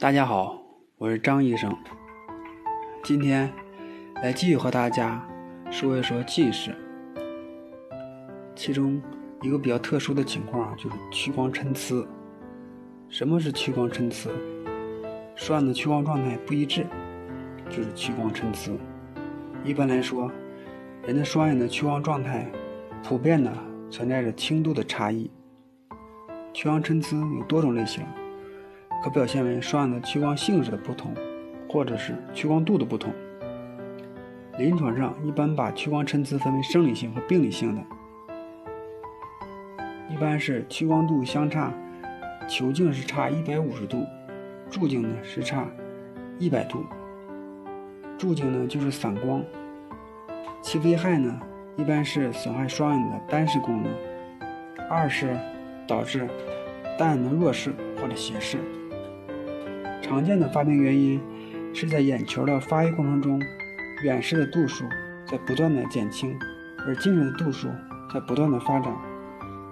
大家好，我是张医生。今天来继续和大家说一说近视，其中一个比较特殊的情况就是屈光参差。什么是屈光参差？双眼的屈光状态不一致，就是屈光参差。一般来说，人的双眼的屈光状态普遍的存在着轻度的差异。屈光参差有多种类型。可表现为双眼的屈光性质的不同，或者是屈光度的不同。临床上一般把屈光参差分为生理性和病理性的，一般是屈光度相差，球径是差一百五十度，柱径呢是差一百度。柱径呢就是散光，其危害呢一般是损害双眼的单视功能，二是导致单眼的弱视或者斜视。常见的发病原因是在眼球的发育过程中，远视的度数在不断的减轻，而近视的度数在不断的发展。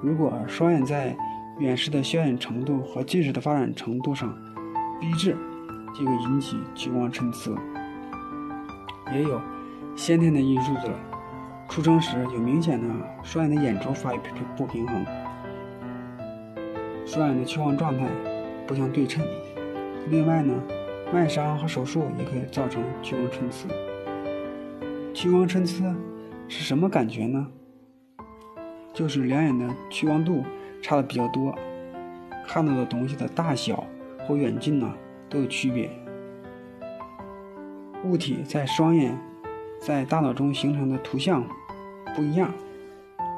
如果双眼在远视的消减程度和近视的发展程度上不一致，就会引起屈光参差。也有先天的因素者，出生时有明显的双眼的眼轴发育不平衡，双眼的屈光状态不相对称。另外呢，外伤和手术也可以造成屈光参差。屈光参差是什么感觉呢？就是两眼的屈光度差的比较多，看到的东西的大小或远近呢都有区别。物体在双眼在大脑中形成的图像不一样。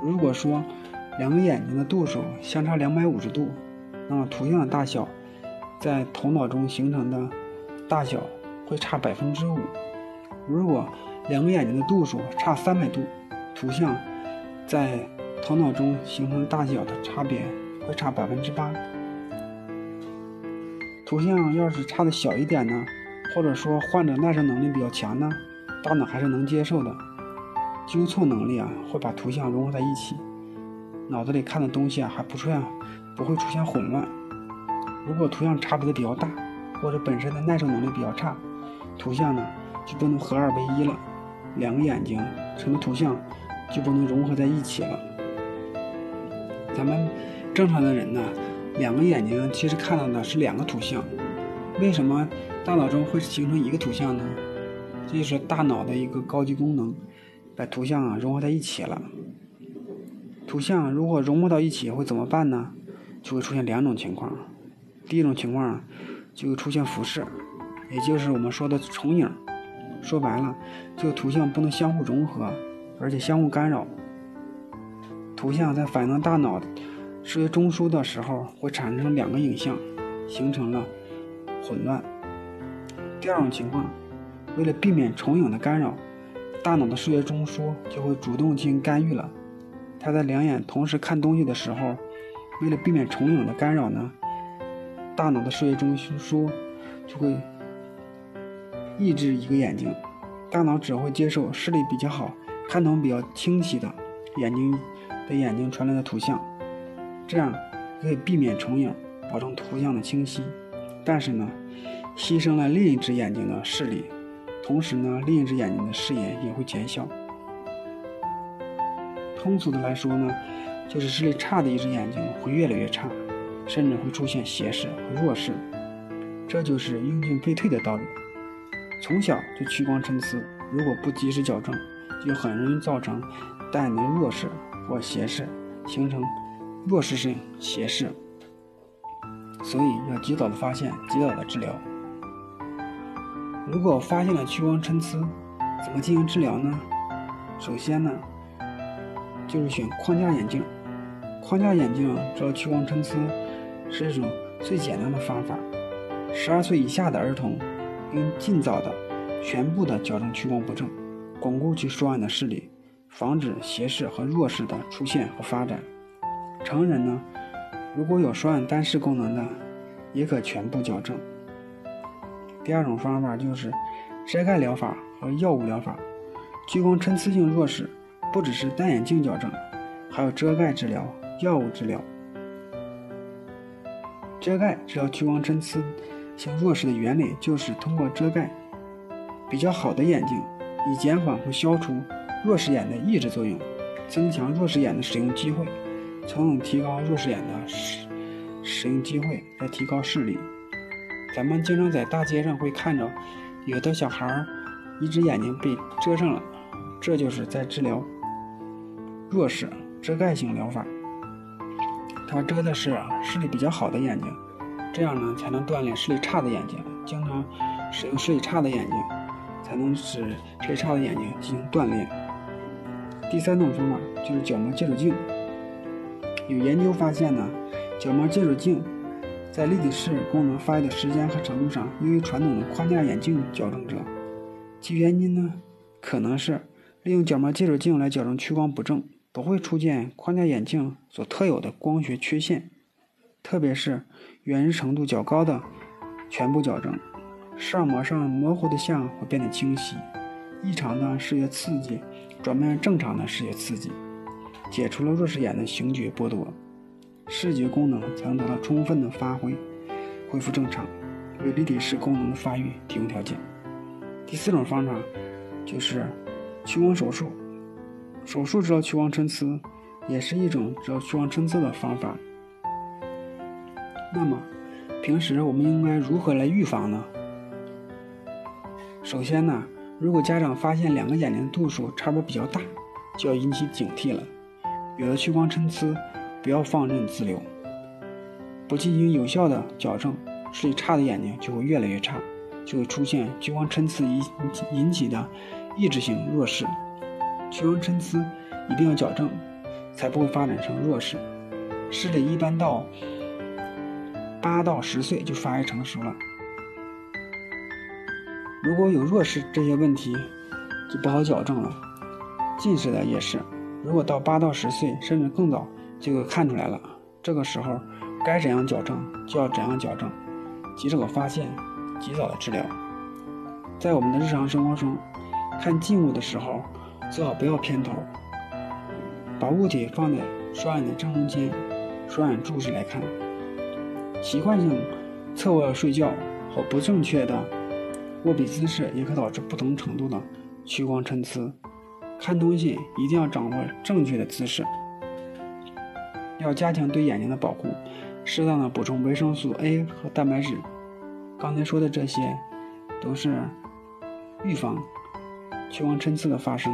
如果说两个眼睛的度数相差两百五十度，那么图像的大小。在头脑中形成的大小会差百分之五。如果两个眼睛的度数差三百度，图像在头脑中形成大小的差别会差百分之八。图像要是差的小一点呢，或者说患者耐受能力比较强呢，大脑还是能接受的。纠错能力啊，会把图像融合在一起，脑子里看的东西啊还不出现，不会出现混乱。如果图像差别的比较大，或者本身的耐受能力比较差，图像呢就不能合二为一了，两个眼睛成的图像就不能融合在一起了。咱们正常的人呢，两个眼睛其实看到的是两个图像，为什么大脑中会形成一个图像呢？这就是大脑的一个高级功能，把图像啊融合在一起了。图像如果融不到一起会怎么办呢？就会出现两种情况。第一种情况就会出现辐射，也就是我们说的重影。说白了，这个图像不能相互融合，而且相互干扰。图像在反映到大脑视觉中枢的时候，会产生两个影像，形成了混乱。第二种情况，为了避免重影的干扰，大脑的视觉中枢就会主动进行干预了。它在两眼同时看东西的时候，为了避免重影的干扰呢？大脑的视觉中枢就会抑制一个眼睛，大脑只会接受视力比较好、看懂比较清晰的眼睛的眼睛传来的图像，这样可以避免重影，保证图像的清晰。但是呢，牺牲了另一只眼睛的视力，同时呢，另一只眼睛的视野也会减小。通俗的来说呢，就是视力差的一只眼睛会越来越差。甚至会出现斜视和弱视，这就是用进废退的道理。从小就屈光参差，如果不及时矫正，就很容易造成单眼弱视或斜视，形成弱视性斜视。所以要及早的发现，及早的治疗。如果发现了屈光参差，怎么进行治疗呢？首先呢，就是选框架眼镜。框架眼镜治疗屈光参差。是一种最简单的方法。十二岁以下的儿童应尽早的、全部的矫正屈光不正，巩固其双眼的视力，防止斜视和弱视的出现和发展。成人呢，如果有双眼单视功能的，也可全部矫正。第二种方法就是遮盖疗法和药物疗法。屈光参差性弱视不只是单眼镜矫正，还有遮盖治疗、药物治疗。遮盖治疗屈光参差性弱视的原理就是通过遮盖比较好的眼睛，以减缓或消除弱视眼的抑制作用，增强弱视眼的使用机会，从而提高弱视眼的使使用机会，来提高视力。咱们经常在大街上会看着有的小孩儿一只眼睛被遮上了，这就是在治疗弱视遮盖性疗法。他遮的是视力比较好的眼睛，这样呢才能锻炼视力差的眼睛。经常使用视力差的眼睛，才能使视力差的眼睛进行锻炼。第三种方法就是角膜接触镜。有研究发现呢，角膜接触镜在立体视功能发育的时间和程度上，优于传统的框架眼镜矫正者。其原因呢，可能是利用角膜接触镜来矫正屈光不正，不会出现框架眼镜所特有的光学缺陷，特别是远视程度较高的全部矫正，视网膜上模糊的像会变得清晰，异常的视觉刺激转变正常的视觉刺激，解除了弱视眼的形觉剥夺，视觉功能才能得到充分的发挥，恢复正常，为立体视功能的发育提供条件。第四种方法就是屈光手术。手术治疗屈光参差，也是一种治疗屈光参差的方法。那么，平时我们应该如何来预防呢？首先呢，如果家长发现两个眼睛度数差别比较大，就要引起警惕了。有了屈光参差，不要放任自流，不进行有效的矫正，视力差的眼睛就会越来越差，就会出现屈光参差引引起的抑制性弱视。屈光参差一定要矫正，才不会发展成弱视。视力一般到八到十岁就发育成熟了。如果有弱视这些问题，就不好矫正了。近视的也是，如果到八到十岁甚至更早就看出来了。这个时候该怎样矫正就要怎样矫正，及早发现，及早的治疗。在我们的日常生活中，看近物的时候。最好不要偏头，把物体放在双眼的正中间，双眼注视来看。习惯性侧卧睡觉或不正确的握笔姿势，也可导致不同程度的屈光参差。看东西一定要掌握正确的姿势。要加强对眼睛的保护，适当的补充维生素 A 和蛋白质。刚才说的这些，都是预防。屈光参差的发生。